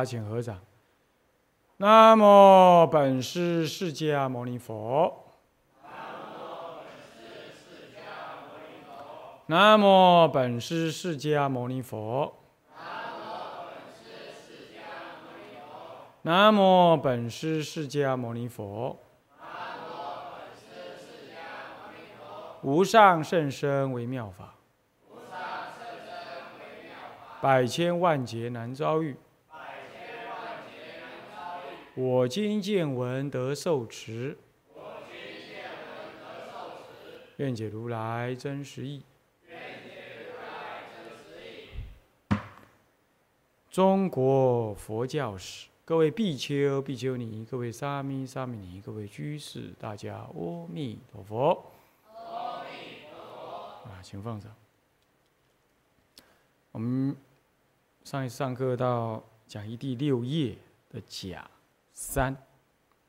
我们大家请合掌。南无本师释迦牟尼佛。南无本师释迦牟尼佛。南无本师释迦牟尼佛。无上甚深微妙法。百千万劫难遭遇。我今见闻得受持。我今见闻得受持愿解如来真实义。中国佛教史，各位比丘、比丘尼，各位沙弥、沙弥尼，各位居士，大家阿弥陀佛。阿弥陀佛。啊，请放上。我们上一次上课到讲义第六页的甲三，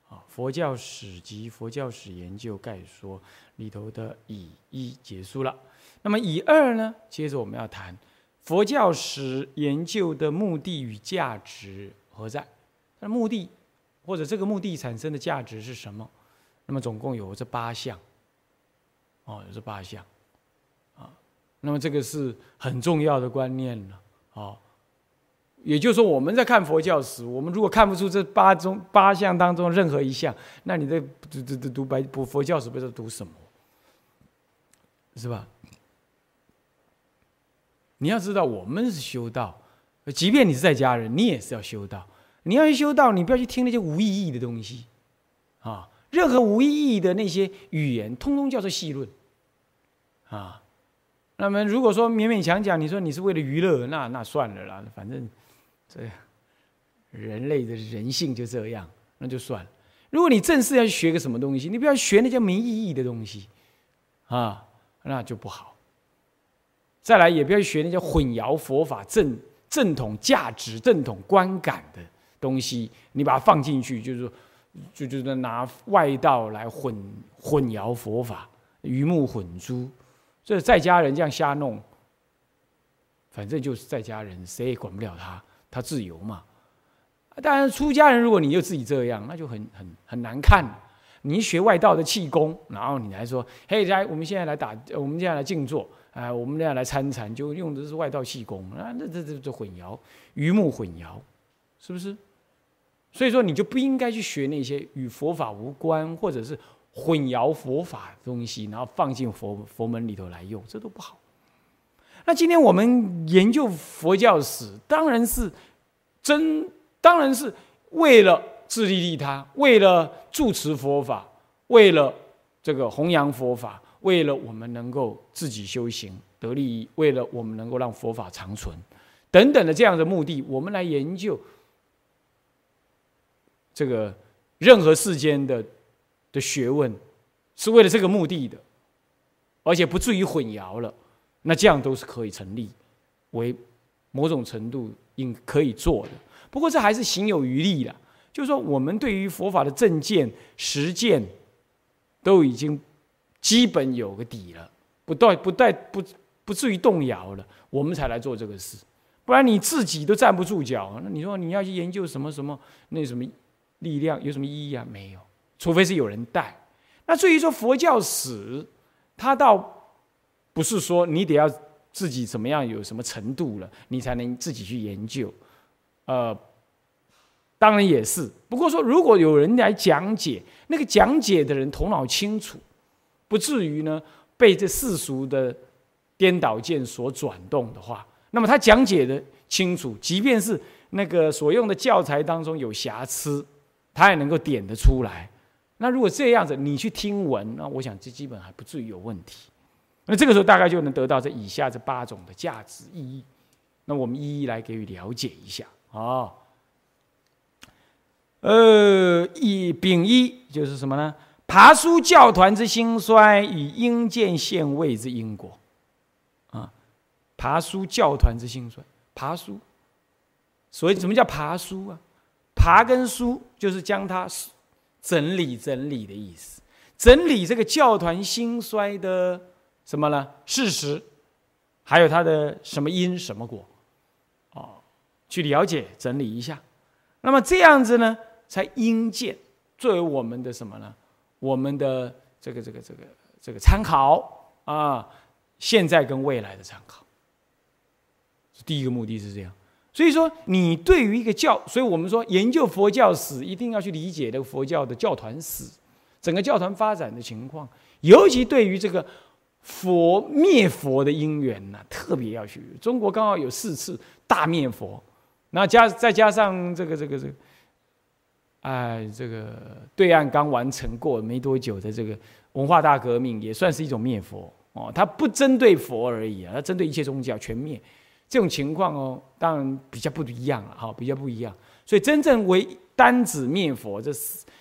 啊，佛教史及佛教史研究概说里头的乙一结束了。那么乙二呢？接着我们要谈。佛教史研究的目的与价值何在？那目的或者这个目的产生的价值是什么？那么总共有这八项，哦，有这八项，啊，那么这个是很重要的观念了，啊，也就是说我们在看佛教史，我们如果看不出这八中八项当中任何一项，那你在读读读读白读佛教史不知道读什么，是吧？你要知道，我们是修道，即便你是在家人，你也是要修道。你要去修道，你不要去听那些无意义的东西，啊，任何无意义的那些语言，通通叫做戏论，啊。那么如果说勉勉强强，你说你是为了娱乐，那那算了啦，反正这人类的人性就这样，那就算了。如果你正式要去学个什么东西，你不要学那些没意义的东西，啊，那就不好。再来，也不要学那些混淆佛法正正统价值、正统观感的东西，你把它放进去，就是说，就就是拿外道来混混淆佛法，鱼目混珠。这在家人这样瞎弄，反正就是在家人，谁也管不了他，他自由嘛。当然，出家人如果你又自己这样，那就很很很难看。你学外道的气功，然后你还说：“嘿，来，我们现在来打，我们现在来静坐。”哎，我们这样来参禅，就用的是外道气功啊，那这这这混淆，鱼目混淆，是不是？所以说，你就不应该去学那些与佛法无关，或者是混淆佛法的东西，然后放进佛佛门里头来用，这都不好。那今天我们研究佛教史，当然是真，当然是为了自利利他，为了住持佛法，为了这个弘扬佛法。为了我们能够自己修行得利益，为了我们能够让佛法长存，等等的这样的目的，我们来研究这个任何世间的的学问，是为了这个目的的，而且不至于混淆了，那这样都是可以成立为某种程度应可以做的。不过这还是行有余力了，就是说我们对于佛法的正见实践都已经。基本有个底了，不带不带不不至于动摇了，我们才来做这个事。不然你自己都站不住脚，那你说你要去研究什么什么那什么力量有什么意义啊？没有，除非是有人带。那至于说佛教史，它到不是说你得要自己怎么样有什么程度了，你才能自己去研究。呃，当然也是。不过说如果有人来讲解，那个讲解的人头脑清楚。不至于呢被这世俗的颠倒见所转动的话，那么他讲解的清楚，即便是那个所用的教材当中有瑕疵，他也能够点得出来。那如果这样子，你去听闻，那我想这基本还不至于有问题。那这个时候大概就能得到这以下这八种的价值意义。那我们一一来给予了解一下啊。呃，一丙一就是什么呢？爬书教团之兴衰与应见现位之因果，啊，爬书教团之兴衰，爬书，所以什么叫爬书啊？爬跟书就是将它整理整理的意思，整理这个教团兴衰的什么呢？事实，还有它的什么因什么果，啊，去了解整理一下。那么这样子呢，才应见作为我们的什么呢？我们的这个这个这个这个参考啊，现在跟未来的参考。第一个目的是这样。所以说，你对于一个教，所以我们说研究佛教史，一定要去理解这个佛教的教团史，整个教团发展的情况，尤其对于这个佛灭佛的因缘呢，特别要去。中国刚好有四次大灭佛，那加再加上这个这个这个，哎，这个对岸刚完成过没多久的这个文化大革命，也算是一种灭佛哦。它不针对佛而已啊，它针对一切宗教全灭。这种情况哦，当然比较不一样了，哈，比较不一样。所以真正为单指灭佛，这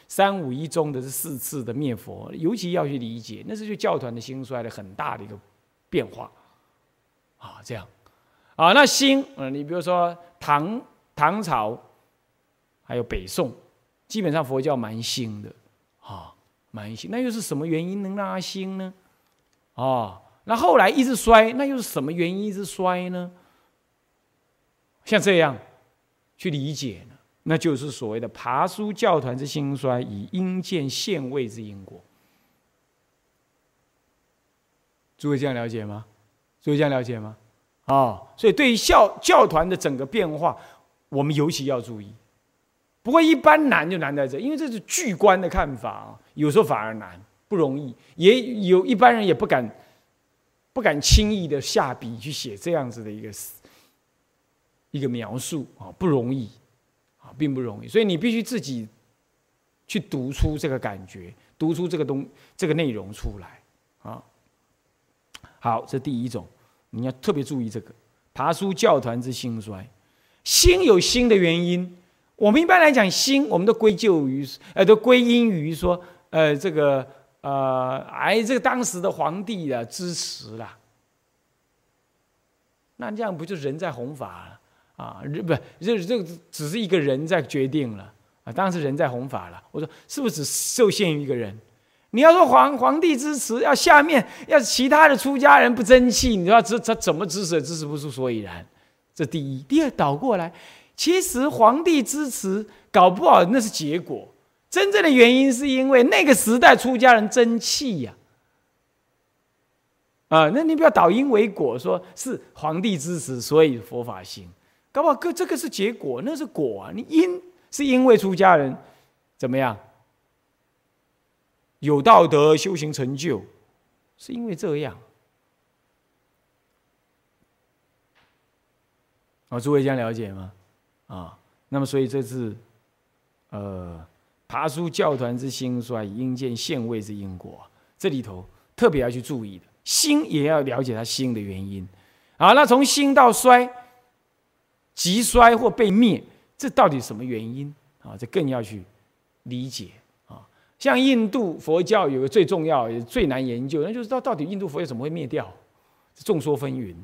三五一中的这四次的灭佛，尤其要去理解，那是就教团的兴衰的很大的一个变化，啊，这样，啊，那兴，嗯，你比如说唐唐朝，还有北宋，基本上佛教蛮兴的，啊，蛮兴。那又是什么原因能让它兴呢？啊，那后来一直衰，那又是什么原因一直衰呢？像这样去理解，那就是所谓的爬书教团之兴衰，以因见现位之因果。诸位这样了解吗？诸位这样了解吗？啊，所以对于教教团的整个变化，我们尤其要注意。不过一般难就难在这，因为这是巨观的看法啊，有时候反而难，不容易。也有一般人也不敢不敢轻易的下笔去写这样子的一个。一个描述啊，不容易，并不容易，所以你必须自己去读出这个感觉，读出这个东这个内容出来啊。好，这第一种，你要特别注意这个爬书教团之兴衰，兴有兴的原因，我们一般来讲兴，我们都归咎于呃，都归因于说呃，这个呃，哎，这个当时的皇帝啊支持了，那这样不就人在弘法了？啊，不，这这只是一个人在决定了啊，当然是人在弘法了。我说是不是只受限于一个人？你要说皇皇帝支持，要下面要其他的出家人不争气，你说这他怎么支持？支持不出所以然。这第一，第二倒过来，其实皇帝支持搞不好那是结果，真正的原因是因为那个时代出家人争气呀。啊，那你不要倒因为果，说是皇帝支持，所以佛法兴。搞不好，这个是结果，那是果啊！你因是因为出家人怎么样有道德、修行成就，是因为这样啊？诸位这样了解吗？啊，那么所以这是呃，爬出教团之兴衰，应见现位之因果，这里头特别要去注意的，兴也要了解它兴的原因啊。那从兴到衰。急衰或被灭，这到底什么原因啊？这更要去理解啊。像印度佛教有个最重要也最难研究，那就是到到底印度佛教怎么会灭掉？众说纷纭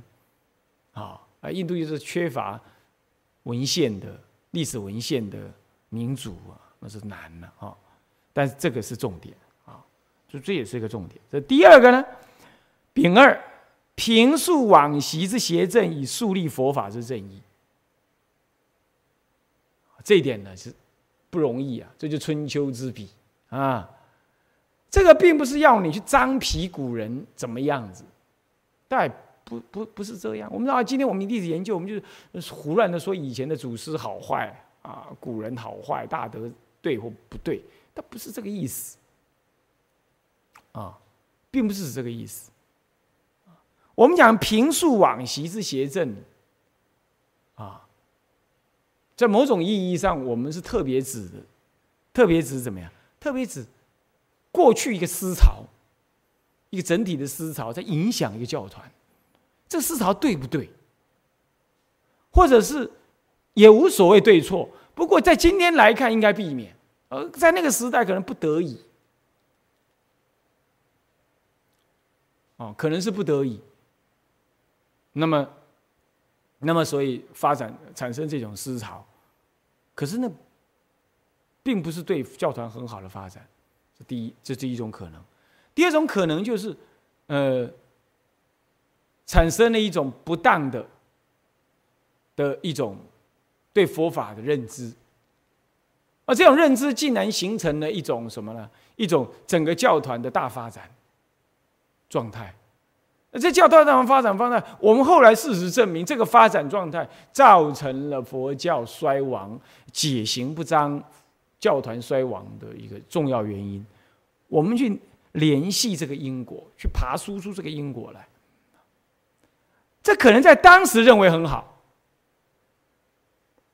啊啊！印度就是缺乏文献的历史文献的民族啊，那是难的啊。但是这个是重点啊，就这也是一个重点。这第二个呢，丙二平述往昔之邪正，以树立佛法之正义。这一点呢是不容易啊，这就春秋之笔啊。这个并不是要你去张皮古人怎么样子，但不不不是这样。我们知道，今天我们历史研究，我们就是胡乱的说以前的祖师好坏啊，古人好坏，大德对或不对，但不是这个意思啊，并不是这个意思。我们讲平述往昔之邪正啊。在某种意义上，我们是特别指的，特别指怎么样？特别指过去一个思潮，一个整体的思潮在影响一个教团，这思潮对不对？或者是也无所谓对错。不过在今天来看，应该避免；而在那个时代，可能不得已。哦，可能是不得已。那么。那么，所以发展产生这种思潮，可是呢，并不是对教团很好的发展。这第一，这是一种可能。第二种可能就是，呃，产生了一种不当的的一种对佛法的认知，而这种认知竟然形成了一种什么呢？一种整个教团的大发展状态。那这教团的发展方态，我们后来事实证明，这个发展状态造成了佛教衰亡、解行不彰、教团衰亡的一个重要原因。我们去联系这个因果，去爬输出这个因果来，这可能在当时认为很好。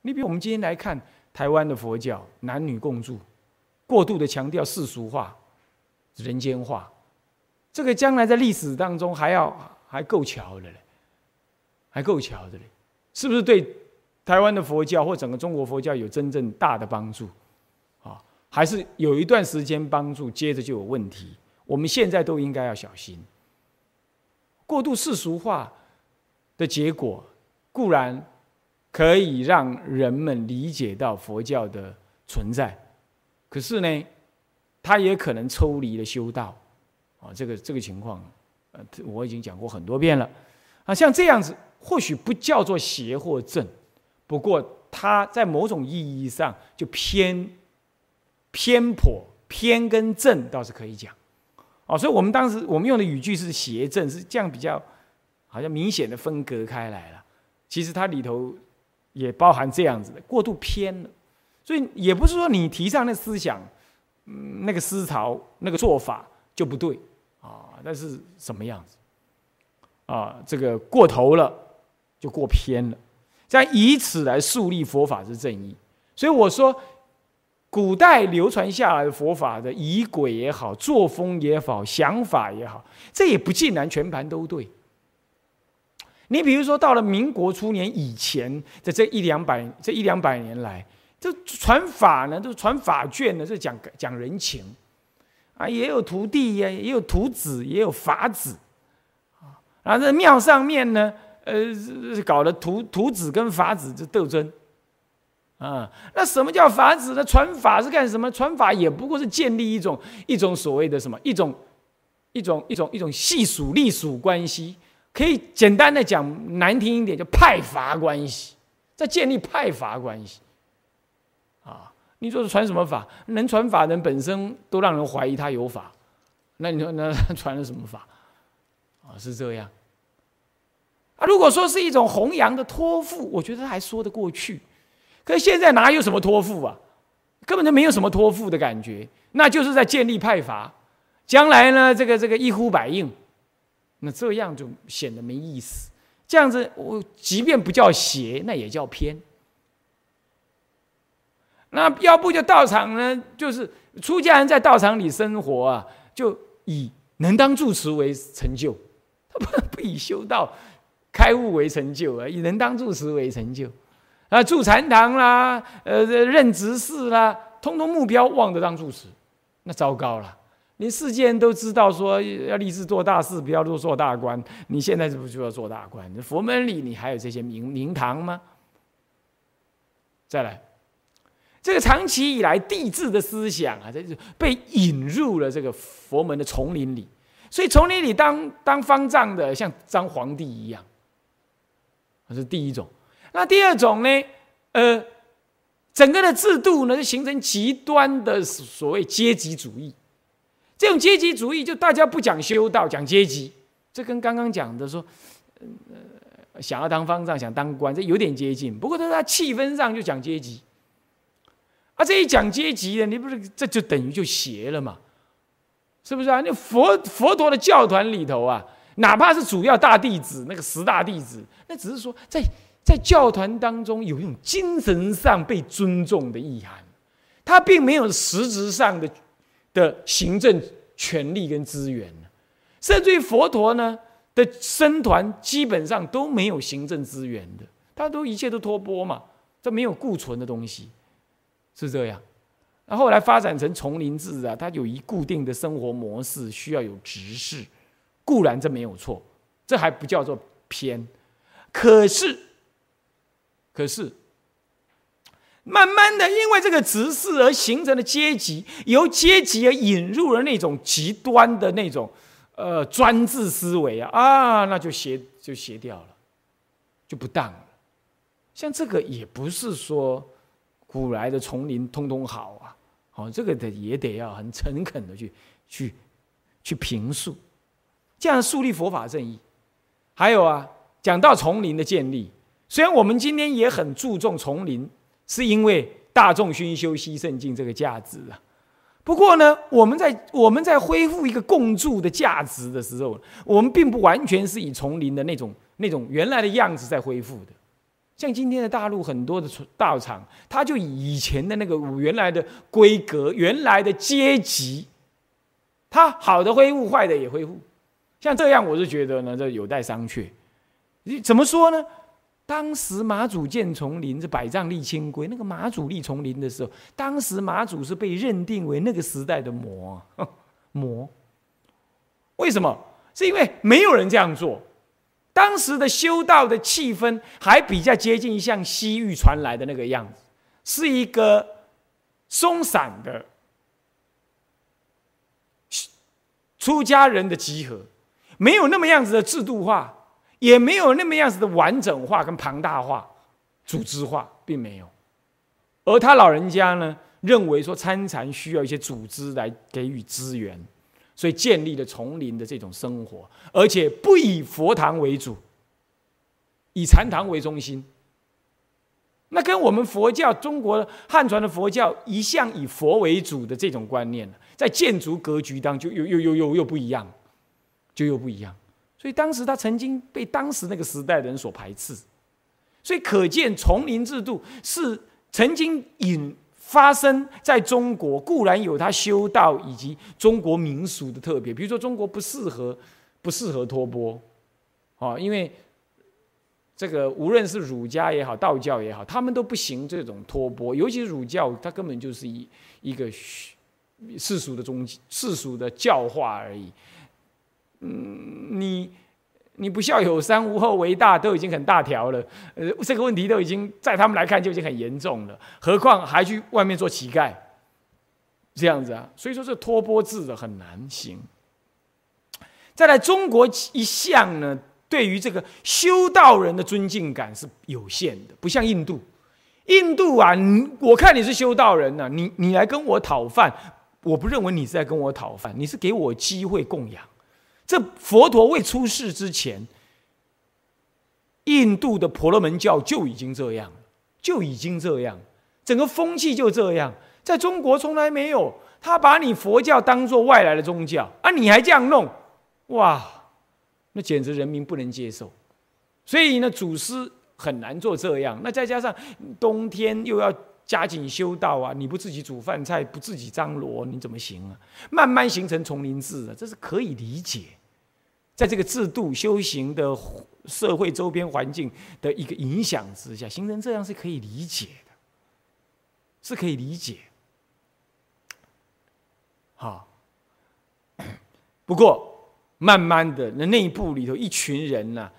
你比如我们今天来看台湾的佛教，男女共住，过度的强调世俗化、人间化，这个将来在历史当中还要还够巧的嘞，还够巧的嘞，是不是对台湾的佛教或整个中国佛教有真正大的帮助？啊，还是有一段时间帮助，接着就有问题。我们现在都应该要小心，过度世俗化的结果固然。可以让人们理解到佛教的存在，可是呢，它也可能抽离了修道，啊，这个这个情况，呃，我已经讲过很多遍了，啊，像这样子或许不叫做邪或正，不过它在某种意义上就偏偏颇偏跟正倒是可以讲，哦，所以我们当时我们用的语句是邪正，是这样比较好像明显的分隔开来了，其实它里头。也包含这样子的过度偏了，所以也不是说你提倡的思想，嗯，那个思潮、那个做法就不对啊，那是什么样子？啊，这个过头了，就过偏了，再以此来树立佛法之正义。所以我说，古代流传下来的佛法的仪轨也好，作风也好，想法也好，这也不尽然全盘都对。你比如说，到了民国初年以前的这一两百这一两百年来，这传法呢，都是传法卷呢，是讲讲人情啊，也有徒弟呀，也有徒子，也有法子啊。然后在庙上面呢，呃，搞的徒徒子跟法子这斗争啊。那什么叫法子呢？传法是干什么？传法也不过是建立一种一种所谓的什么一种一种一种一种系属隶属关系。可以简单的讲，难听一点，叫派阀关系，在建立派阀关系。啊，你说是传什么法？能传法的人本身都让人怀疑他有法，那你说那传了什么法？啊，是这样。啊，如果说是一种弘扬的托付，我觉得还说得过去。可是现在哪有什么托付啊？根本就没有什么托付的感觉，那就是在建立派阀。将来呢，这个这个一呼百应。那这样就显得没意思。这样子，我即便不叫邪，那也叫偏。那要不就道场呢？就是出家人在道场里生活啊，就以能当住持为成就，他不不以修道开悟为成就啊，以能当住持为成就啊，住禅堂啦，呃，任执事啦，通通目标望得当住持，那糟糕了。连世界人都知道说要立志做大事，不要做做大官。你现在是不是就要做大官？佛门里你还有这些名名堂吗？再来，这个长期以来帝制的思想啊，这就被引入了这个佛门的丛林里。所以丛林里当当方丈的，像当皇帝一样，这是第一种。那第二种呢？呃，整个的制度呢，就形成极端的所谓阶级主义。这种阶级主义，就大家不讲修道，讲阶级，这跟刚刚讲的说，呃，想要当方丈，想当官，这有点接近。不过他在气氛上就讲阶级，啊，这一讲阶级的，你不是这就等于就邪了嘛？是不是啊？那佛佛陀的教团里头啊，哪怕是主要大弟子那个十大弟子，那只是说在在教团当中有一种精神上被尊重的意涵，他并没有实质上的。的行政权力跟资源甚至于佛陀呢的僧团基本上都没有行政资源的，他都一切都托钵嘛，这没有固存的东西，是这样。那后来发展成丛林制啊，它有一固定的生活模式，需要有执事，固然这没有错，这还不叫做偏，可是，可是。慢慢的，因为这个执事而形成的阶级，由阶级而引入了那种极端的那种，呃，专制思维啊，啊，那就邪就邪掉了，就不当了。像这个也不是说古来的丛林通通好啊，好，这个的也得要很诚恳的去去去评述，这样树立佛法正义。还有啊，讲到丛林的建立，虽然我们今天也很注重丛林，是因为大众熏修西圣境这个价值啊。不过呢，我们在我们在恢复一个共住的价值的时候，我们并不完全是以丛林的那种那种原来的样子在恢复的。像今天的大陆很多的道场，它就以以前的那个原来的规格、原来的阶级，它好的恢复，坏的也恢复。像这样，我是觉得呢，这有待商榷。你怎么说呢？当时马祖建丛林，这百丈立清规，那个马祖立丛林的时候，当时马祖是被认定为那个时代的魔魔。为什么？是因为没有人这样做。当时的修道的气氛还比较接近像西域传来的那个样子，是一个松散的出家人的集合，没有那么样子的制度化，也没有那么样子的完整化跟庞大化、组织化，并没有。而他老人家呢，认为说参禅需要一些组织来给予资源。所以建立了丛林的这种生活，而且不以佛堂为主，以禅堂为中心。那跟我们佛教中国汉传的佛教一向以佛为主的这种观念在建筑格局当中又又又又又不一样，就又不一样。所以当时他曾经被当时那个时代的人所排斥，所以可见丛林制度是曾经引。发生在中国固然有它修道以及中国民俗的特别，比如说中国不适合不适合托钵，啊，因为这个无论是儒家也好，道教也好，他们都不行这种托钵，尤其是儒教，它根本就是一一个世俗的宗世俗的教化而已。嗯，你。你不孝有三，无后为大，都已经很大条了。呃，这个问题都已经在他们来看就已经很严重了，何况还去外面做乞丐，这样子啊？所以说这托钵制的很难行。再来，中国一向呢，对于这个修道人的尊敬感是有限的，不像印度。印度啊，我看你是修道人呢，你你来跟我讨饭，我不认为你是在跟我讨饭，你是给我机会供养。这佛陀未出世之前，印度的婆罗门教就已经这样就已经这样，整个风气就这样。在中国从来没有，他把你佛教当做外来的宗教啊，你还这样弄，哇，那简直人民不能接受。所以呢，祖师很难做这样。那再加上冬天又要。加紧修道啊！你不自己煮饭菜，不自己张罗，你怎么行啊？慢慢形成丛林制啊，这是可以理解。在这个制度、修行的社会周边环境的一个影响之下，形成这样是可以理解的，是可以理解。好，不过慢慢的，那内部里头一群人呢，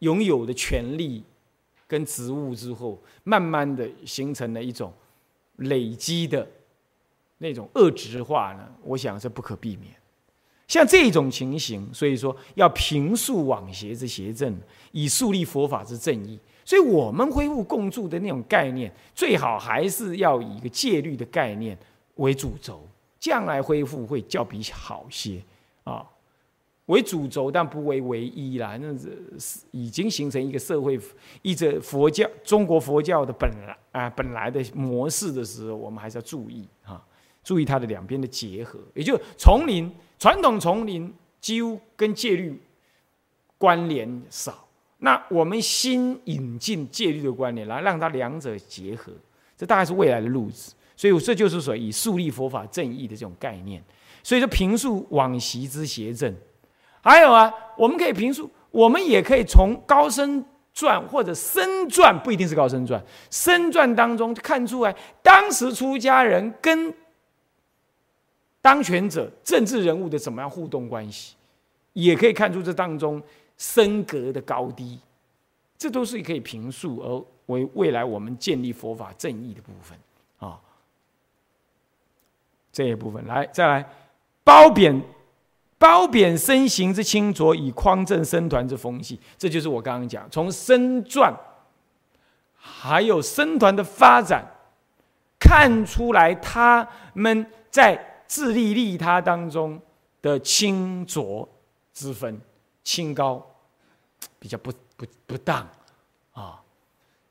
拥有的权利。跟职务之后，慢慢的形成了一种累积的那种恶质化呢，我想是不可避免。像这种情形，所以说要平素往邪之邪正，以树立佛法之正义。所以我们恢复共住的那种概念，最好还是要以一个戒律的概念为主轴，将来恢复会较比好些啊。为主轴，但不为唯一啦。那是已经形成一个社会，依着佛教中国佛教的本来啊本来的模式的时候，我们还是要注意哈，注意它的两边的结合。也就丛林传统丛林几乎跟戒律关联少，那我们新引进戒律的观念，来让它两者结合，这大概是未来的路子。所以这就是说以树立佛法正义的这种概念。所以说平素往昔之邪正。还有啊，我们可以评述，我们也可以从高僧传或者僧传，不一定是高僧传，僧传当中看出来，当时出家人跟当权者、政治人物的怎么样互动关系，也可以看出这当中升格的高低，这都是可以评述而为未来我们建立佛法正义的部分啊。这一部分来，再来褒贬。褒贬身形之清浊，以匡正身团之风气，这就是我刚刚讲，从身传，还有身团的发展，看出来他们在自利利他当中的清浊之分，清高 比较不不不当啊。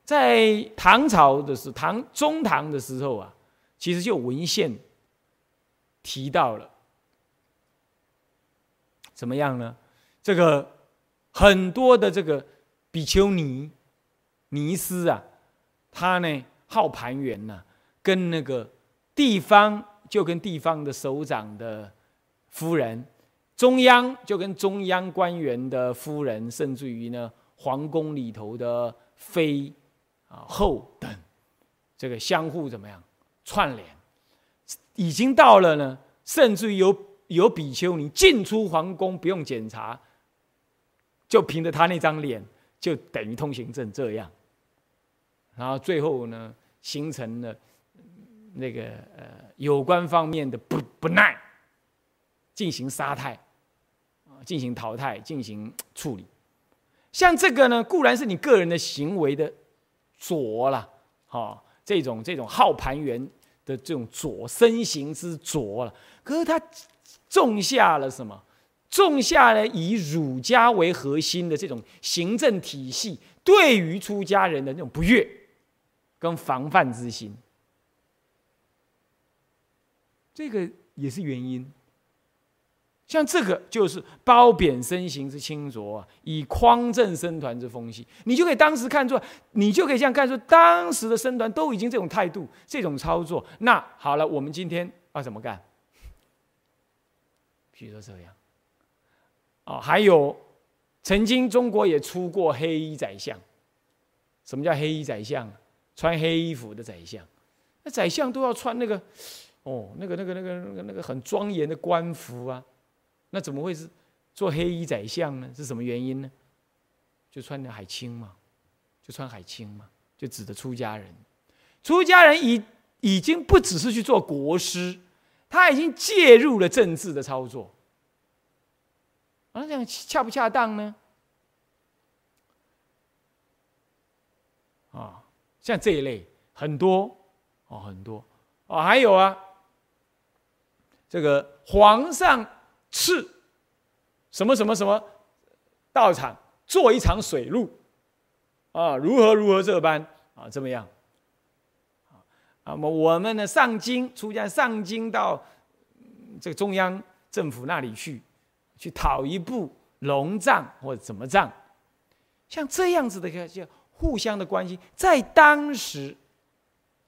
在唐朝的时候，唐中唐的时候啊，其实就文献提到了，怎么样呢？这个很多的这个比丘尼、尼斯啊，他呢好盘圆呐，跟那个地方就跟地方的首长的夫人，中央就跟中央官员的夫人，甚至于呢皇宫里头的妃。啊，后等，这个相互怎么样串联，已经到了呢，甚至于有有比丘尼进出皇宫不用检查，就凭着他那张脸就等于通行证这样，然后最后呢，形成了那个呃有关方面的不不耐，进行杀汰，啊，进行淘汰，进行处理，像这个呢，固然是你个人的行为的。浊了，哈，这种这种好盘圆的这种浊身形之浊了。可是他种下了什么？种下了以儒家为核心的这种行政体系，对于出家人的那种不悦跟防范之心，这个也是原因。像这个就是褒贬身形之清浊啊，以匡正僧团之风气，你就可以当时看出，你就可以这样看出，当时的僧团都已经这种态度、这种操作。那好了，我们今天要怎么干？比如说这样，哦，还有曾经中国也出过黑衣宰相。什么叫黑衣宰相？穿黑衣服的宰相。那宰相都要穿那个，哦，那个、那个、那个、那个、那个很庄严的官服啊。那怎么会是做黑衣宰相呢？是什么原因呢？就穿的海青嘛，就穿海青嘛，就指的出家人。出家人已已经不只是去做国师，他已经介入了政治的操作。啊，这样恰不恰当呢？啊，像这一类很多哦，很多哦，还有啊，这个皇上。赐，什么什么什么道场做一场水路，啊，如何如何这般啊，这么样，那么我们呢上京出家上京到这个中央政府那里去，去讨一部龙藏或者怎么藏，像这样子的个叫互相的关系，在当时，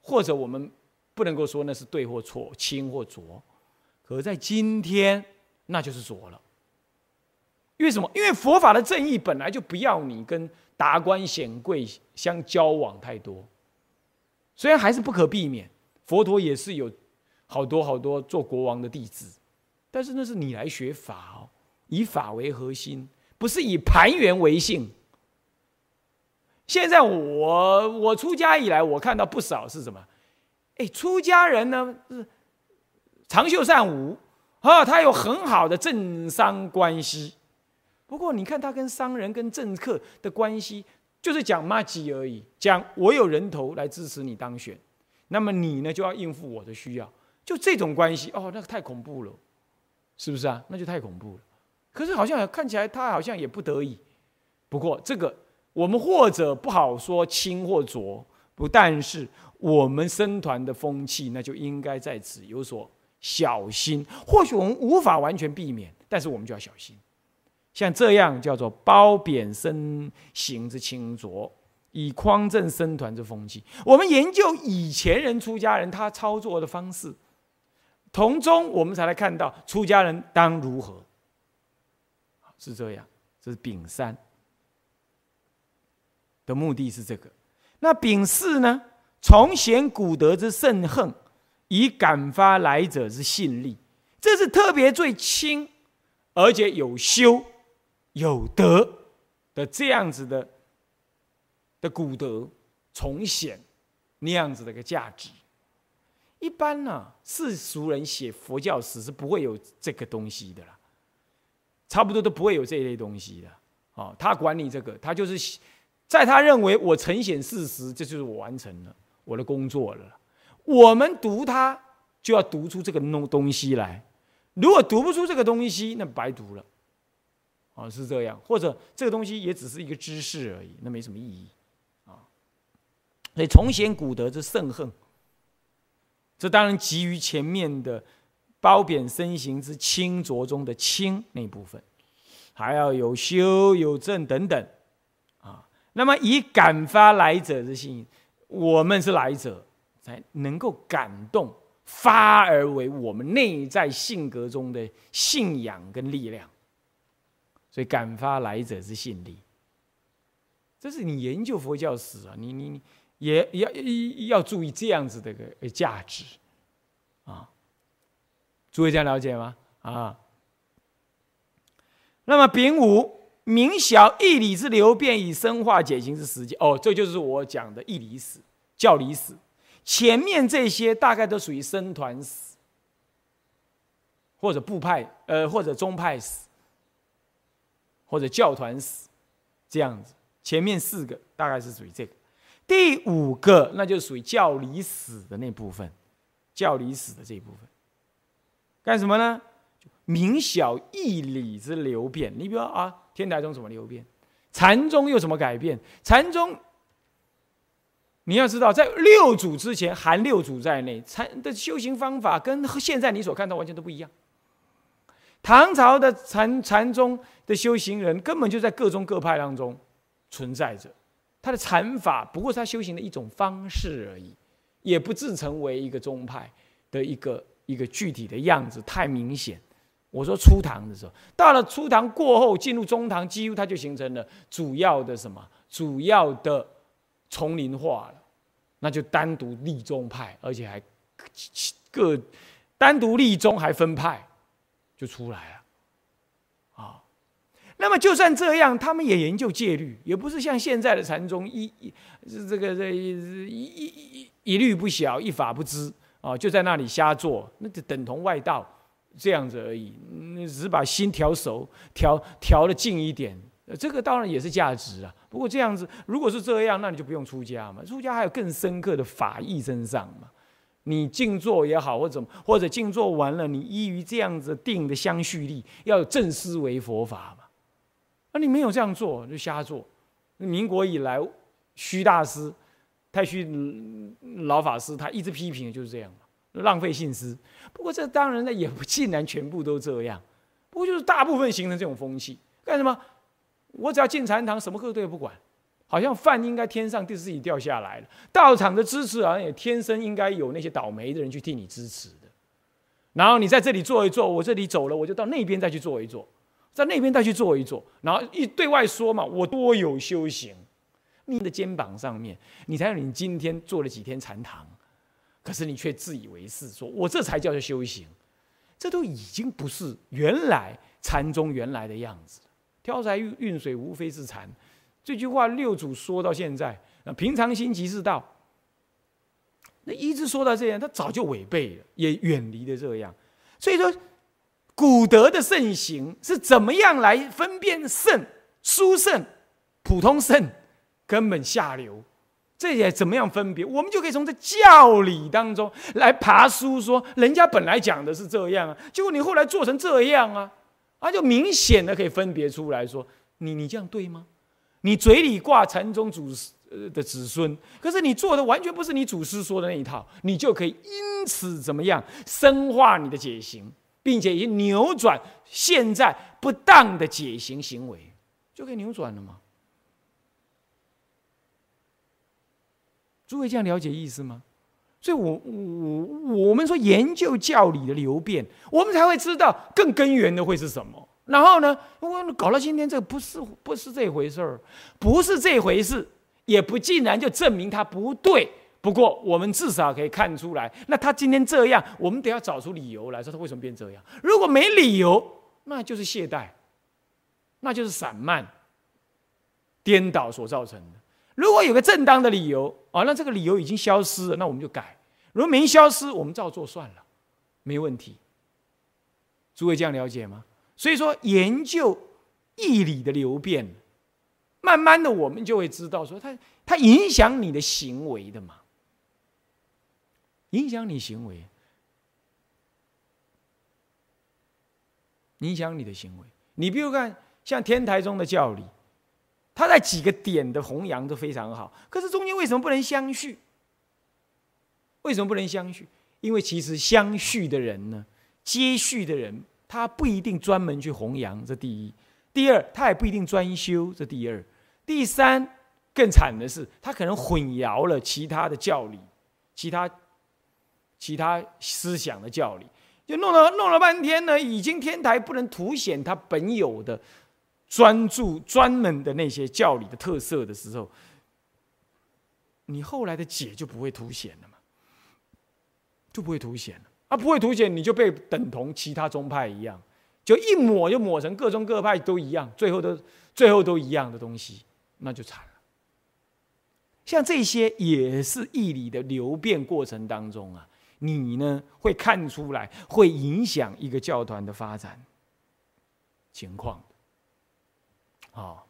或者我们不能够说那是对或错，轻或浊，可在今天。那就是浊了，因为什么？因为佛法的正义本来就不要你跟达官显贵相交往太多，虽然还是不可避免，佛陀也是有好多好多做国王的弟子，但是那是你来学法哦，以法为核心，不是以盘缘为性。现在我我出家以来，我看到不少是什么？哎，出家人呢是长袖善舞。啊，他有很好的政商关系，不过你看他跟商人、跟政客的关系，就是讲骂鸡而已。讲我有人头来支持你当选，那么你呢就要应付我的需要，就这种关系哦，那个太恐怖了，是不是啊？那就太恐怖了。可是好像看起来他好像也不得已。不过这个我们或者不好说轻或浊，不但是我们生团的风气，那就应该在此有所。小心，或许我们无法完全避免，但是我们就要小心。像这样叫做褒贬身形之清浊，以匡正僧团之风气。我们研究以前人出家人他操作的方式，从中我们才来看到出家人当如何。是这样，这是丙三的目的是这个。那丙四呢？从显古德之圣恨。以感发来者之信力，这是特别最轻，而且有修有德的这样子的的古德重显那样子的一个价值。一般呢，世俗人写佛教史是不会有这个东西的啦，差不多都不会有这一类东西的。哦，他管你这个，他就是在他认为我呈现事实，这就是我完成了我的工作了。我们读它，就要读出这个东东西来。如果读不出这个东西，那白读了。啊，是这样，或者这个东西也只是一个知识而已，那没什么意义。啊，所以从贤古德之圣恨。这当然基于前面的褒贬身形之清浊中的清那部分，还要有修有正等等。啊，那么以感发来者之心，我们是来者，才能够感动发而为我们内在性格中的信仰跟力量。所以感发来者之信力，这是你研究佛教史啊，你你你也要要注意这样子的个价值啊，诸位这样了解吗？啊，那么丙午明晓义理之流变以生化解行之实际，哦，这就是我讲的义理史、教理史。前面这些大概都属于僧团史，或者部派，呃，或者宗派史。或者教团史这样子，前面四个大概是属于这个，第五个那就属于教理史的那部分，教理史的这一部分，干什么呢？明晓义理之流变。你比如说啊，天台宗怎么流变？禅宗又怎么改变？禅宗你要知道，在六祖之前，含六祖在内，禅的修行方法跟现在你所看到完全都不一样。唐朝的禅禅宗的修行人根本就在各宗各派当中存在着，他的禅法不过是他修行的一种方式而已，也不自成为一个宗派的一个一个具体的样子，太明显。我说初唐的时候，到了初唐过后，进入中唐，几乎它就形成了主要的什么？主要的丛林化了，那就单独立宗派，而且还各单独立宗还分派。就出来了，啊，那么就算这样，他们也研究戒律，也不是像现在的禅宗一一这个这一一一一律不晓，一法不知啊，就在那里瞎做，那就等同外道这样子而已。你只是把心调熟，调调的近一点，这个当然也是价值啊。不过这样子，如果是这样，那你就不用出家嘛，出家还有更深刻的法义身上嘛。你静坐也好，或者或者静坐完了，你依于这样子定的相续力，要有正思维佛法嘛？那你没有这样做，就瞎做。民国以来，虚大师、太虚老法师，他一直批评的就是这样嘛，浪费心思。不过这当然呢，也不 尽然全部都这样，不过就是大部分形成这种风气。干什么？我只要进禅堂，什么课都不管。好像饭应该天上地自己掉下来了，道场的支持好像也天生应该有那些倒霉的人去替你支持的。然后你在这里坐一坐，我这里走了，我就到那边再去坐一坐，在那边再去坐一坐，然后一对外说嘛，我多有修行。你的肩膀上面，你才有你今天做了几天禅堂，可是你却自以为是，说我这才叫做修行，这都已经不是原来禅宗原来的样子。挑柴运运水无非是禅。这句话六祖说到现在，那平常心即是道。那一直说到这样，他早就违背了，也远离了这样。所以说，古德的圣行是怎么样来分辨圣、殊圣、普通圣、根本下流？这也怎么样分别？我们就可以从这教理当中来爬书，说人家本来讲的是这样啊，结果你后来做成这样啊，啊，就明显的可以分别出来说，你你这样对吗？你嘴里挂禅宗祖师的子孙，可是你做的完全不是你祖师说的那一套，你就可以因此怎么样深化你的解行，并且以扭转现在不当的解行行为，就可以扭转了吗？诸位这样了解意思吗？所以，我我我们说研究教理的流变，我们才会知道更根源的会是什么。然后呢？我搞到今天，这不是不是这回事儿，不是这回事，也不竟然就证明他不对。不过我们至少可以看出来，那他今天这样，我们得要找出理由来说他为什么变这样。如果没理由，那就是懈怠，那就是散漫、颠倒所造成的。如果有个正当的理由啊，那这个理由已经消失了，那我们就改；如果没消失，我们照做算了，没问题。诸位这样了解吗？所以说，研究义理的流变，慢慢的我们就会知道说，它它影响你的行为的嘛，影响你行为，影响你的行为。你比如看，像天台宗的教理，它在几个点的弘扬都非常好，可是中间为什么不能相续？为什么不能相续？因为其实相续的人呢，接续的人，他不一定专门去弘扬，这第一；第二，他也不一定专修，这第二；第三，更惨的是，他可能混淆了其他的教理，其他其他思想的教理，就弄了弄了半天呢，已经天台不能凸显他本有的专注专门的那些教理的特色的时候，你后来的解就不会凸显了嘛。就不会凸显了啊！不会凸显，你就被等同其他宗派一样，就一抹就抹成各宗各派都一样，最后都最后都一样的东西，那就惨了。像这些也是义理的流变过程当中啊，你呢会看出来，会影响一个教团的发展情况啊。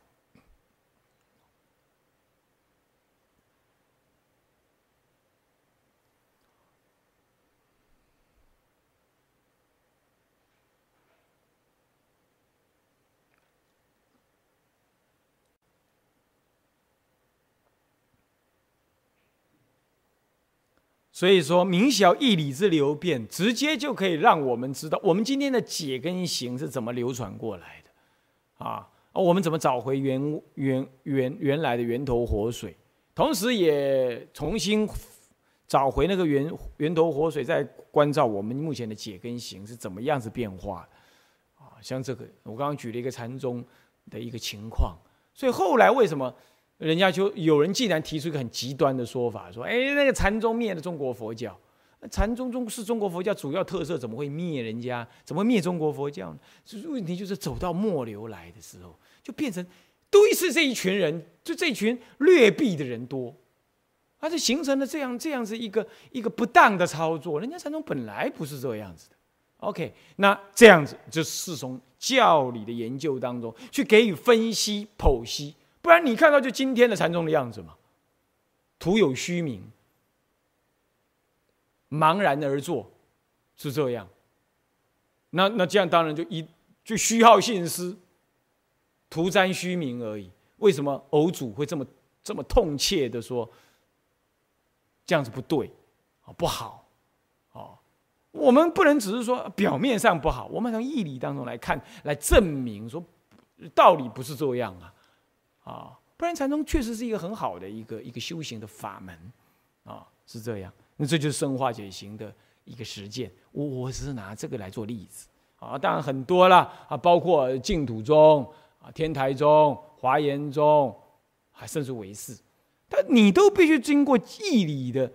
所以说，明晓义理之流变，直接就可以让我们知道，我们今天的解跟行是怎么流传过来的，啊，我们怎么找回原原原原来的源头活水，同时也重新找回那个源源头活水，在关照我们目前的解跟行是怎么样子变化的，啊，像这个，我刚刚举了一个禅宗的一个情况，所以后来为什么？人家就有人竟然提出一个很极端的说法，说：“哎，那个禅宗灭了中国佛教，禅宗中是中国佛教主要特色，怎么会灭人家？怎么灭中国佛教呢？问题，就是走到末流来的时候，就变成都是这一群人，就这群劣币的人多，而且形成了这样这样子一个一个不当的操作。人家禅宗本来不是这样子的。OK，那这样子就是从教理的研究当中去给予分析剖析。”不然你看到就今天的禅宗的样子嘛，徒有虚名，茫然而坐，是这样。那那这样当然就一就虚耗信思，徒沾虚名而已。为什么偶主会这么这么痛切的说，这样子不对，啊不好，哦，我们不能只是说表面上不好，我们从义理当中来看，来证明说道理不是这样啊。啊，不然禅宗确实是一个很好的一个一个修行的法门，啊，是这样。那这就是生化解行的一个实践。我我只是拿这个来做例子，啊，当然很多了啊，包括净土宗啊、天台宗、华严宗，还甚至唯识，但你都必须经过义理的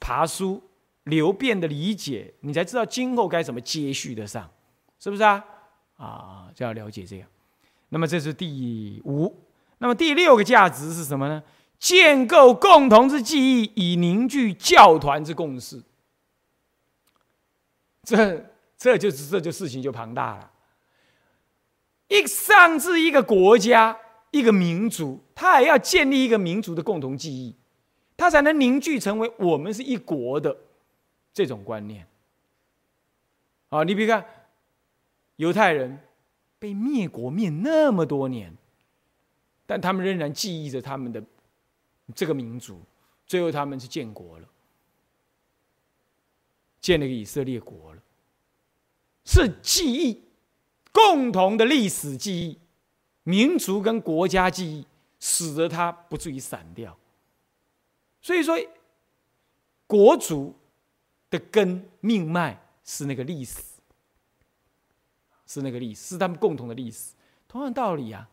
爬书、流变的理解，你才知道今后该怎么接续得上，是不是啊？啊，就要了解这样。那么这是第五。那么第六个价值是什么呢？建构共同之记忆，以凝聚教团之共识。这这就是这就事情就庞大了。一上至一个国家、一个民族，他还要建立一个民族的共同记忆，他才能凝聚成为我们是一国的这种观念。啊，你比如看，犹太人被灭国灭那么多年。但他们仍然记忆着他们的这个民族，最后他们是建国了，建了个以色列国了，是记忆共同的历史记忆，民族跟国家记忆，使得它不至于散掉。所以说，国族的根命脉是那个历史，是那个历史，是他们共同的历史。同样道理啊。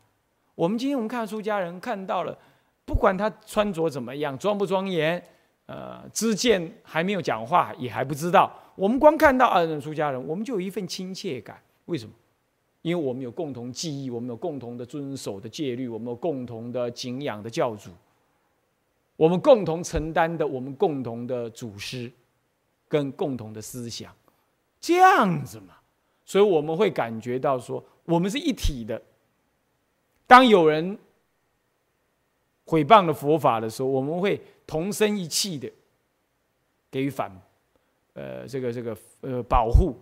我们今天我们看出家人看到了，不管他穿着怎么样，庄不庄严，呃，知见还没有讲话，也还不知道。我们光看到二人出家人，我们就有一份亲切感。为什么？因为我们有共同记忆，我们有共同的遵守的戒律，我们有共同的敬仰的教主，我们共同承担的我们共同的祖师跟共同的思想，这样子嘛。所以我们会感觉到说，我们是一体的。当有人毁谤了佛法的时候，我们会同声一气的给予反，呃，这个这个呃保护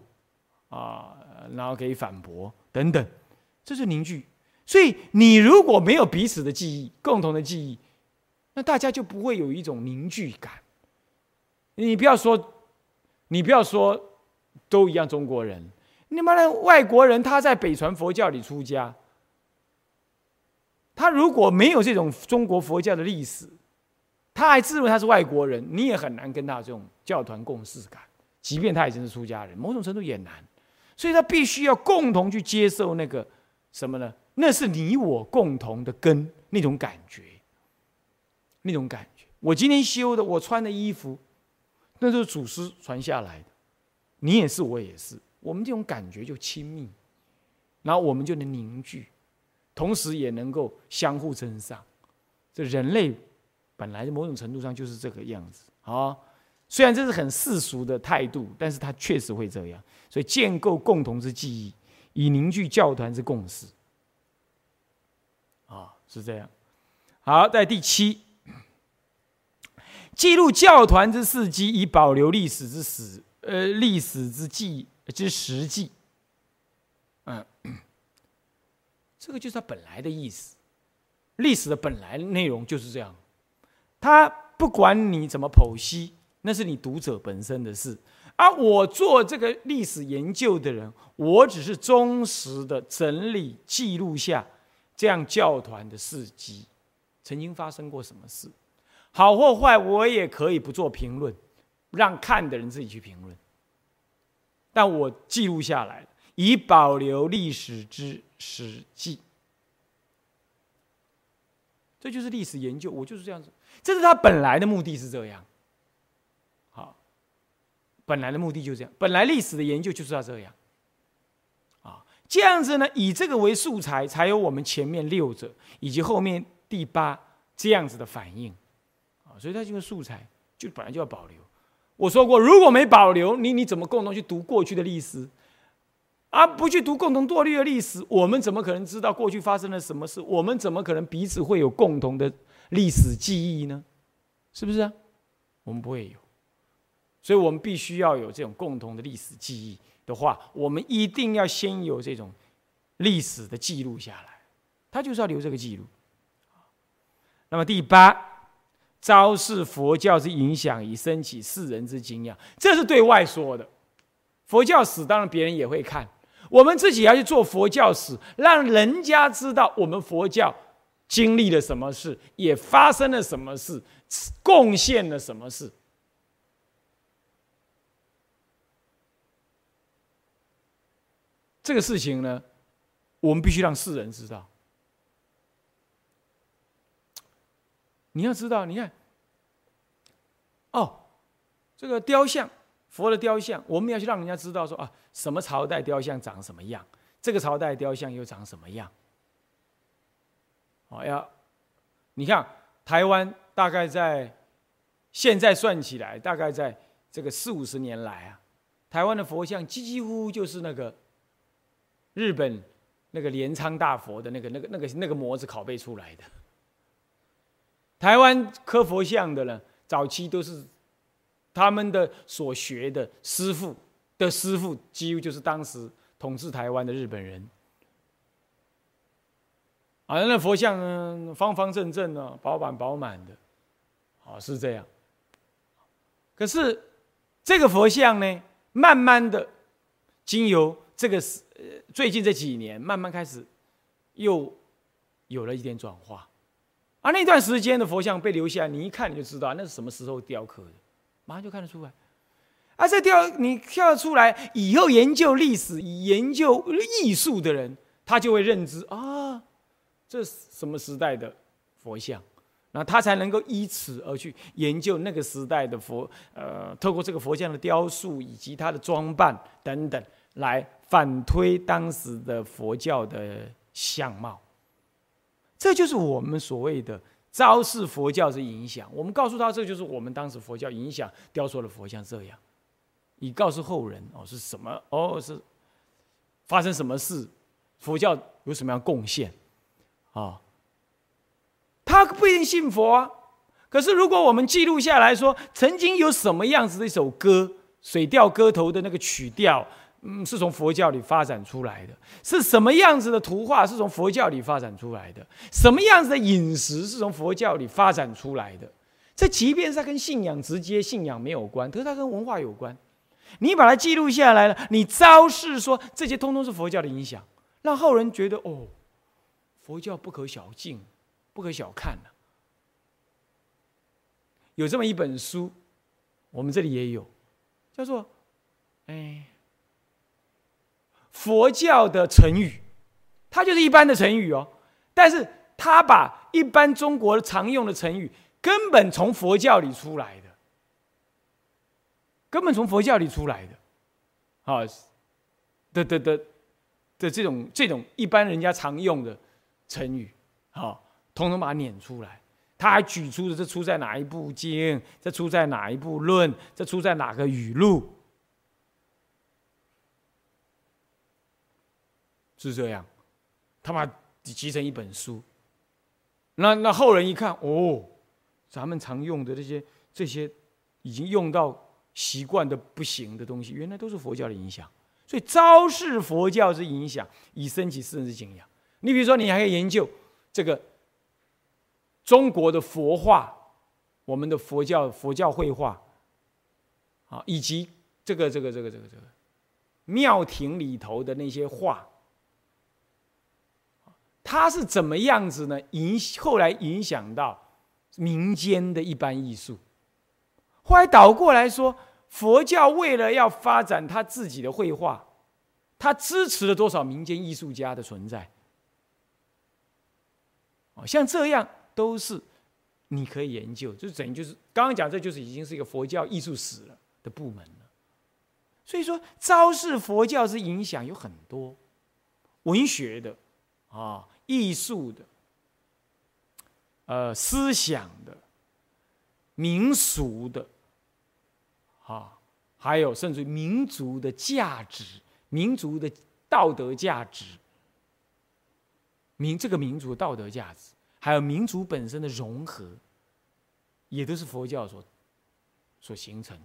啊，然后给予反驳等等，这是凝聚。所以你如果没有彼此的记忆，共同的记忆，那大家就不会有一种凝聚感。你不要说，你不要说都一样中国人，你妈的外国人他在北传佛教里出家。他如果没有这种中国佛教的历史，他还自认他是外国人，你也很难跟他这种教团共事感。即便他已经是出家人，某种程度也难。所以他必须要共同去接受那个什么呢？那是你我共同的根，那种感觉，那种感觉。我今天修的，我穿的衣服，那是祖师传下来的。你也是，我也是，我们这种感觉就亲密，然后我们就能凝聚。同时也能够相互增上，这人类本来某种程度上就是这个样子啊。虽然这是很世俗的态度，但是它确实会这样。所以建构共同之记忆，以凝聚教团之共识，啊，是这样。好，在第七，记录教团之事迹，以保留历史之史，呃，历史之记之实际，嗯。这个就是它本来的意思，历史的本来内容就是这样。他不管你怎么剖析，那是你读者本身的事。而我做这个历史研究的人，我只是忠实的整理记录下这样教团的事迹，曾经发生过什么事，好或坏，我也可以不做评论，让看的人自己去评论。但我记录下来，以保留历史之。实际，这就是历史研究。我就是这样子，这是他本来的目的是这样。好，本来的目的就这样。本来历史的研究就是要这样。啊，这样子呢，以这个为素材，才有我们前面六者以及后面第八这样子的反应。啊，所以它这个素材就本来就要保留。我说过，如果没保留，你你怎么共同去读过去的历史？而不去读共同堕落的历史，我们怎么可能知道过去发生了什么事？我们怎么可能彼此会有共同的历史记忆呢？是不是啊？我们不会有，所以我们必须要有这种共同的历史记忆的话，我们一定要先有这种历史的记录下来，他就是要留这个记录。那么第八，昭示佛教之影响，以升起世人之惊讶，这是对外说的。佛教史当然别人也会看。我们自己要去做佛教史，让人家知道我们佛教经历了什么事，也发生了什么事，贡献了什么事。这个事情呢，我们必须让世人知道。你要知道，你看，哦，这个雕像。佛的雕像，我们要去让人家知道说啊，什么朝代雕像长什么样，这个朝代雕像又长什么样。哦，要你看台湾大概在现在算起来，大概在这个四五十年来啊，台湾的佛像几几乎乎就是那个日本那个镰仓大佛的那个那个那个那个模子拷贝出来的。台湾刻佛像的呢，早期都是。他们的所学的师傅的师傅，几乎就是当时统治台湾的日本人。啊，那佛像呢，方方正正的，饱满饱满的，啊，是这样。可是这个佛像呢，慢慢的，经由这个呃最近这几年，慢慢开始又有了一点转化。而那段时间的佛像被留下，你一看你就知道那是什么时候雕刻的。马上就看得出来，而这跳你跳出来以后，研究历史、研究艺术的人，他就会认知啊，这什么时代的佛像，那他才能够依此而去研究那个时代的佛，呃，透过这个佛像的雕塑以及它的装扮等等，来反推当时的佛教的相貌。这就是我们所谓的。昭示佛教之影响，我们告诉他，这就是我们当时佛教影响雕塑的佛像这样，以告诉后人哦是什么哦是发生什么事，佛教有什么样贡献啊？他不一定信佛啊。可是如果我们记录下来说，曾经有什么样子的一首歌，《水调歌头》的那个曲调，嗯，是从佛教里发展出来的；是什么样子的图画，是从佛教里发展出来的；什么样子的饮食，是从佛教里发展出来的。这即便是跟信仰直接信仰没有关，可是它跟文化有关。你把它记录下来了，你昭示说这些通通是佛教的影响，让后人觉得哦，佛教不可小觑，不可小看。有这么一本书，我们这里也有，叫做“哎，佛教的成语”，它就是一般的成语哦，但是它把一般中国常用的成语。根本从佛教里出来的，根本从佛教里出来的，啊，的的的的这种这种一般人家常用的成语，啊，统统把它撵出来。他还举出的这出在哪一部经，这出在哪一部论，这出在哪个语录，是这样。他把集成一本书，那那后人一看，哦。咱们常用的这些这些已经用到习惯的不行的东西，原来都是佛教的影响。所以昭示佛教之影响，以升起世人之敬仰。你比如说，你还可以研究这个中国的佛画，我们的佛教佛教绘画，啊，以及这个这个这个这个这个庙庭里头的那些画，它是怎么样子呢？影后来影响到。民间的一般艺术，后来倒过来说，佛教为了要发展他自己的绘画，他支持了多少民间艺术家的存在？哦，像这样都是你可以研究，就等于就是刚刚讲，这就是已经是一个佛教艺术史了的部门了。所以说，昭示佛教之影响有很多，文学的啊，艺术的。呃，思想的、民俗的，啊，还有甚至民族的价值、民族的道德价值、民这个民族道德价值，还有民族本身的融合，也都是佛教所所形成的。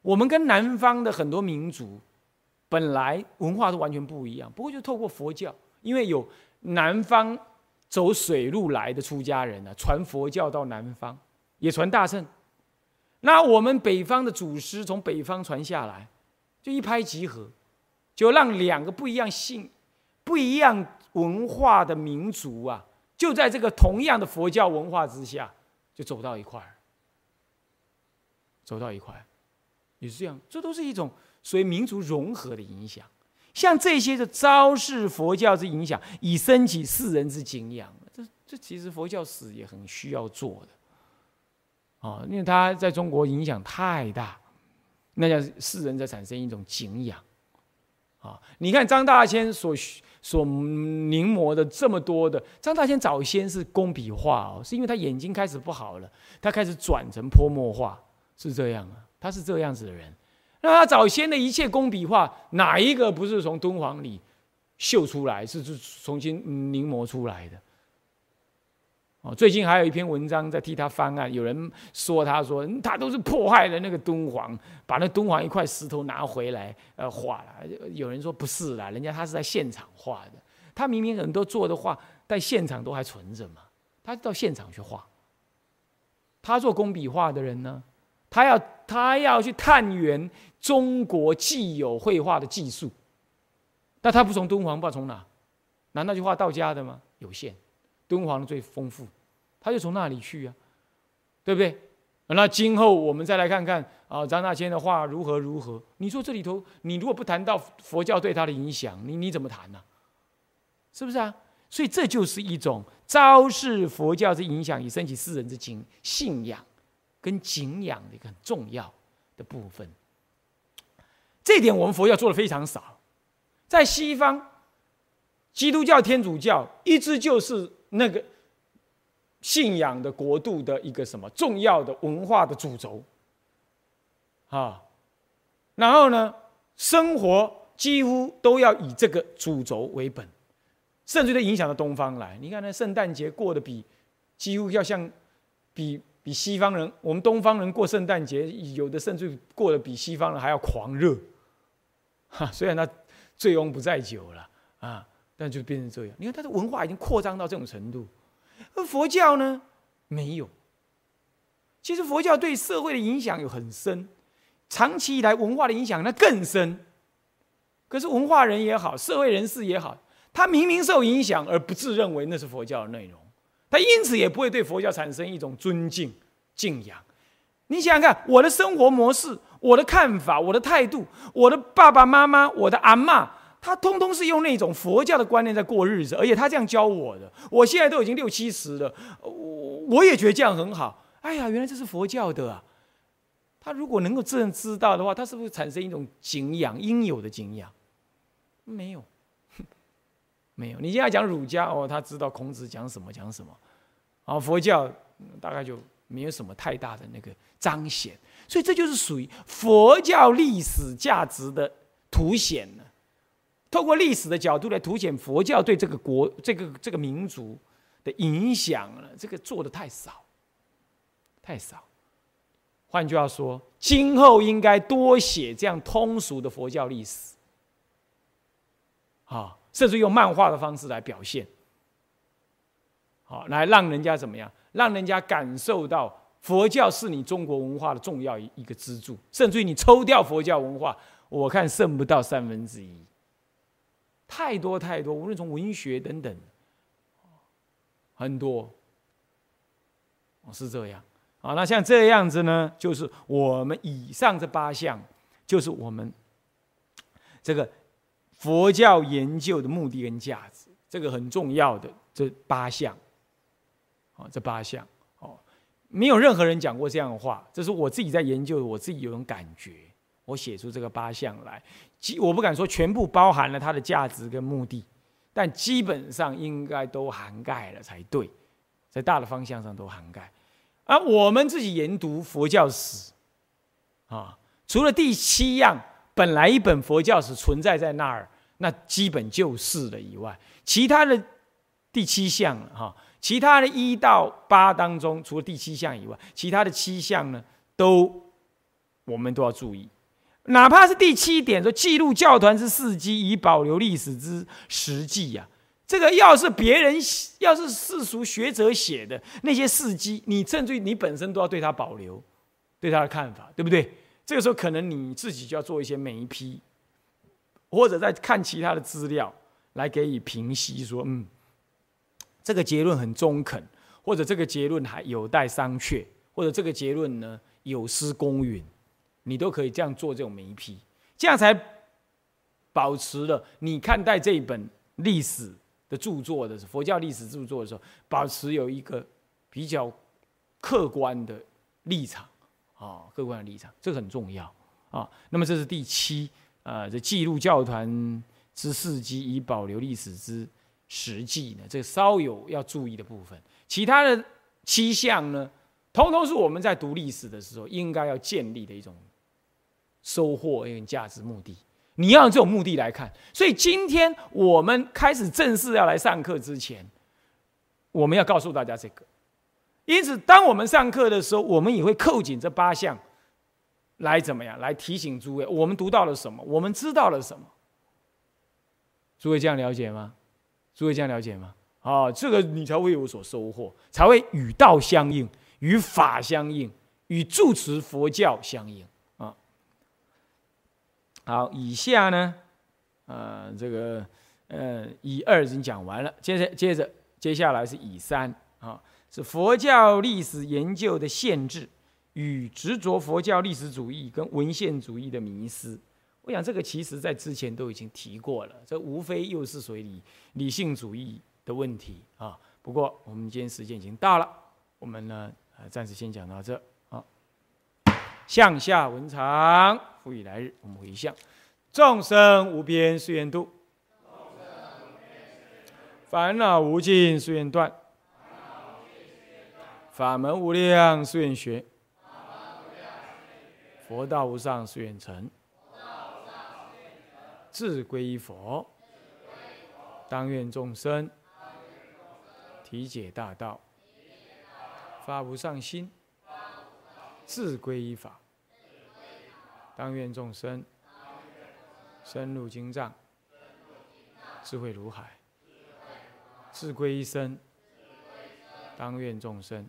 我们跟南方的很多民族本来文化都完全不一样，不过就透过佛教，因为有南方。走水路来的出家人呢，传佛教到南方，也传大乘。那我们北方的祖师从北方传下来，就一拍即合，就让两个不一样性、不一样文化的民族啊，就在这个同样的佛教文化之下，就走到一块儿，走到一块儿，也是这样。这都是一种所谓民族融合的影响。像这些的昭示佛教之影响，以升起世人之敬仰，这这其实佛教史也很需要做的，啊，因为它在中国影响太大，那叫世人在产生一种敬仰，啊，你看张大千所所临摹的这么多的，张大千早先是工笔画哦，是因为他眼睛开始不好了，他开始转成泼墨画，是这样啊，他是这样子的人。那他早先的一切工笔画，哪一个不是从敦煌里绣出来，是是重新临摹出来的？哦，最近还有一篇文章在替他翻案，有人说他说他都是破坏了那个敦煌，把那敦煌一块石头拿回来呃画了。有人说不是啦，人家他是在现场画的，他明明很多做的画在现场都还存着嘛，他到现场去画。他做工笔画的人呢，他要他要去探源。中国既有绘画的技术，但他不从敦煌，不知道从哪？难道就画道家的吗？有限，敦煌最丰富，他就从那里去啊，对不对？那今后我们再来看看啊，张大千的画如何如何？你说这里头，你如果不谈到佛教对他的影响，你你怎么谈呢？是不是啊？所以这就是一种昭示佛教之影响，以升起世人之敬信仰跟敬仰的一个很重要的部分。这点我们佛教做的非常少，在西方，基督教、天主教一直就是那个信仰的国度的一个什么重要的文化的主轴，啊，然后呢，生活几乎都要以这个主轴为本，甚至都影响到东方来。你看那圣诞节过得比几乎要像比比西方人，我们东方人过圣诞节，有的甚至过得比西方人还要狂热。哈，虽然他醉翁不在酒了啊，但就变成这样。你看他的文化已经扩张到这种程度，而佛教呢，没有。其实佛教对社会的影响有很深，长期以来文化的影响那更深。可是文化人也好，社会人士也好，他明明受影响而不自认为那是佛教的内容，他因此也不会对佛教产生一种尊敬、敬仰。你想想看，我的生活模式、我的看法、我的态度、我的爸爸妈妈、我的阿妈，他通通是用那种佛教的观念在过日子，而且他这样教我的。我现在都已经六七十了，我我也觉得这样很好。哎呀，原来这是佛教的啊！他如果能够这样知道的话，他是不是产生一种敬仰，应有的敬仰？没有，没有。你现在讲儒家哦，他知道孔子讲什么讲什么，啊，佛教大概就没有什么太大的那个彰显。所以这就是属于佛教历史价值的凸显了。透过历史的角度来凸显佛教对这个国、这个这个民族的影响了，这个做的太少。太少。换句话说，今后应该多写这样通俗的佛教历史，啊，甚至用漫画的方式来表现，好，来让人家怎么样？让人家感受到佛教是你中国文化的重要一一个支柱。甚至于你抽掉佛教文化，我看剩不到三分之一。太多太多，无论从文学等等，很多，是这样。啊，那像这样子呢，就是我们以上这八项，就是我们这个佛教研究的目的跟价值，这个很重要的这八项。啊，这八项哦，没有任何人讲过这样的话，这是我自己在研究，我自己有种感觉，我写出这个八项来，基我不敢说全部包含了它的价值跟目的，但基本上应该都涵盖了才对，在大的方向上都涵盖。而我们自己研读佛教史，啊，除了第七样本来一本佛教史存在在那儿，那基本就是了以外，其他的第七项哈，其他的一到八当中，除了第七项以外，其他的七项呢，都我们都要注意，哪怕是第七点说记录教团之事迹，以保留历史之实际呀。这个要是别人，要是世俗学者写的那些事迹，你甚至于你本身都要对他保留，对他的看法，对不对？这个时候可能你自己就要做一些眉批，或者再看其他的资料来给予评析，说嗯，这个结论很中肯，或者这个结论还有待商榷，或者这个结论呢有失公允，你都可以这样做这种眉批，这样才保持了你看待这一本历史。的著作的佛教历史著作的时候，保持有一个比较客观的立场啊，客观的立场，这个很重要啊。那么这是第七，呃，这记录教团之事迹，以保留历史之实际呢，这稍有要注意的部分。其他的七项呢，通通是我们在读历史的时候应该要建立的一种收获、一种价值目的。你要用这种目的来看，所以今天我们开始正式要来上课之前，我们要告诉大家这个。因此，当我们上课的时候，我们也会扣紧这八项，来怎么样？来提醒诸位，我们读到了什么？我们知道了什么？诸位这样了解吗？诸位这样了解吗？啊，这个你才会有所收获，才会与道相应，与法相应，与住持佛教相应啊。好，以下呢，呃，这个，呃，以二已经讲完了，接着接着接下来是以三啊，是佛教历史研究的限制与执着佛教历史主义跟文献主义的迷失。我想这个其实在之前都已经提过了，这无非又是属于理理性主义的问题啊。不过我们今天时间已经到了，我们呢，呃，暂时先讲到这啊。向下文长，复以来日。我们回向：众生无边誓愿度，烦恼无尽誓愿断，法门无量誓愿学，佛道无上誓愿成。自归依佛，当愿众生。体解大道，发无上心，智归依法。当愿众生。深入经藏，智慧如海，智归一生。当愿众生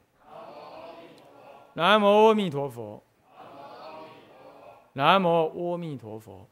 南无阿弥陀佛。南无阿弥陀佛。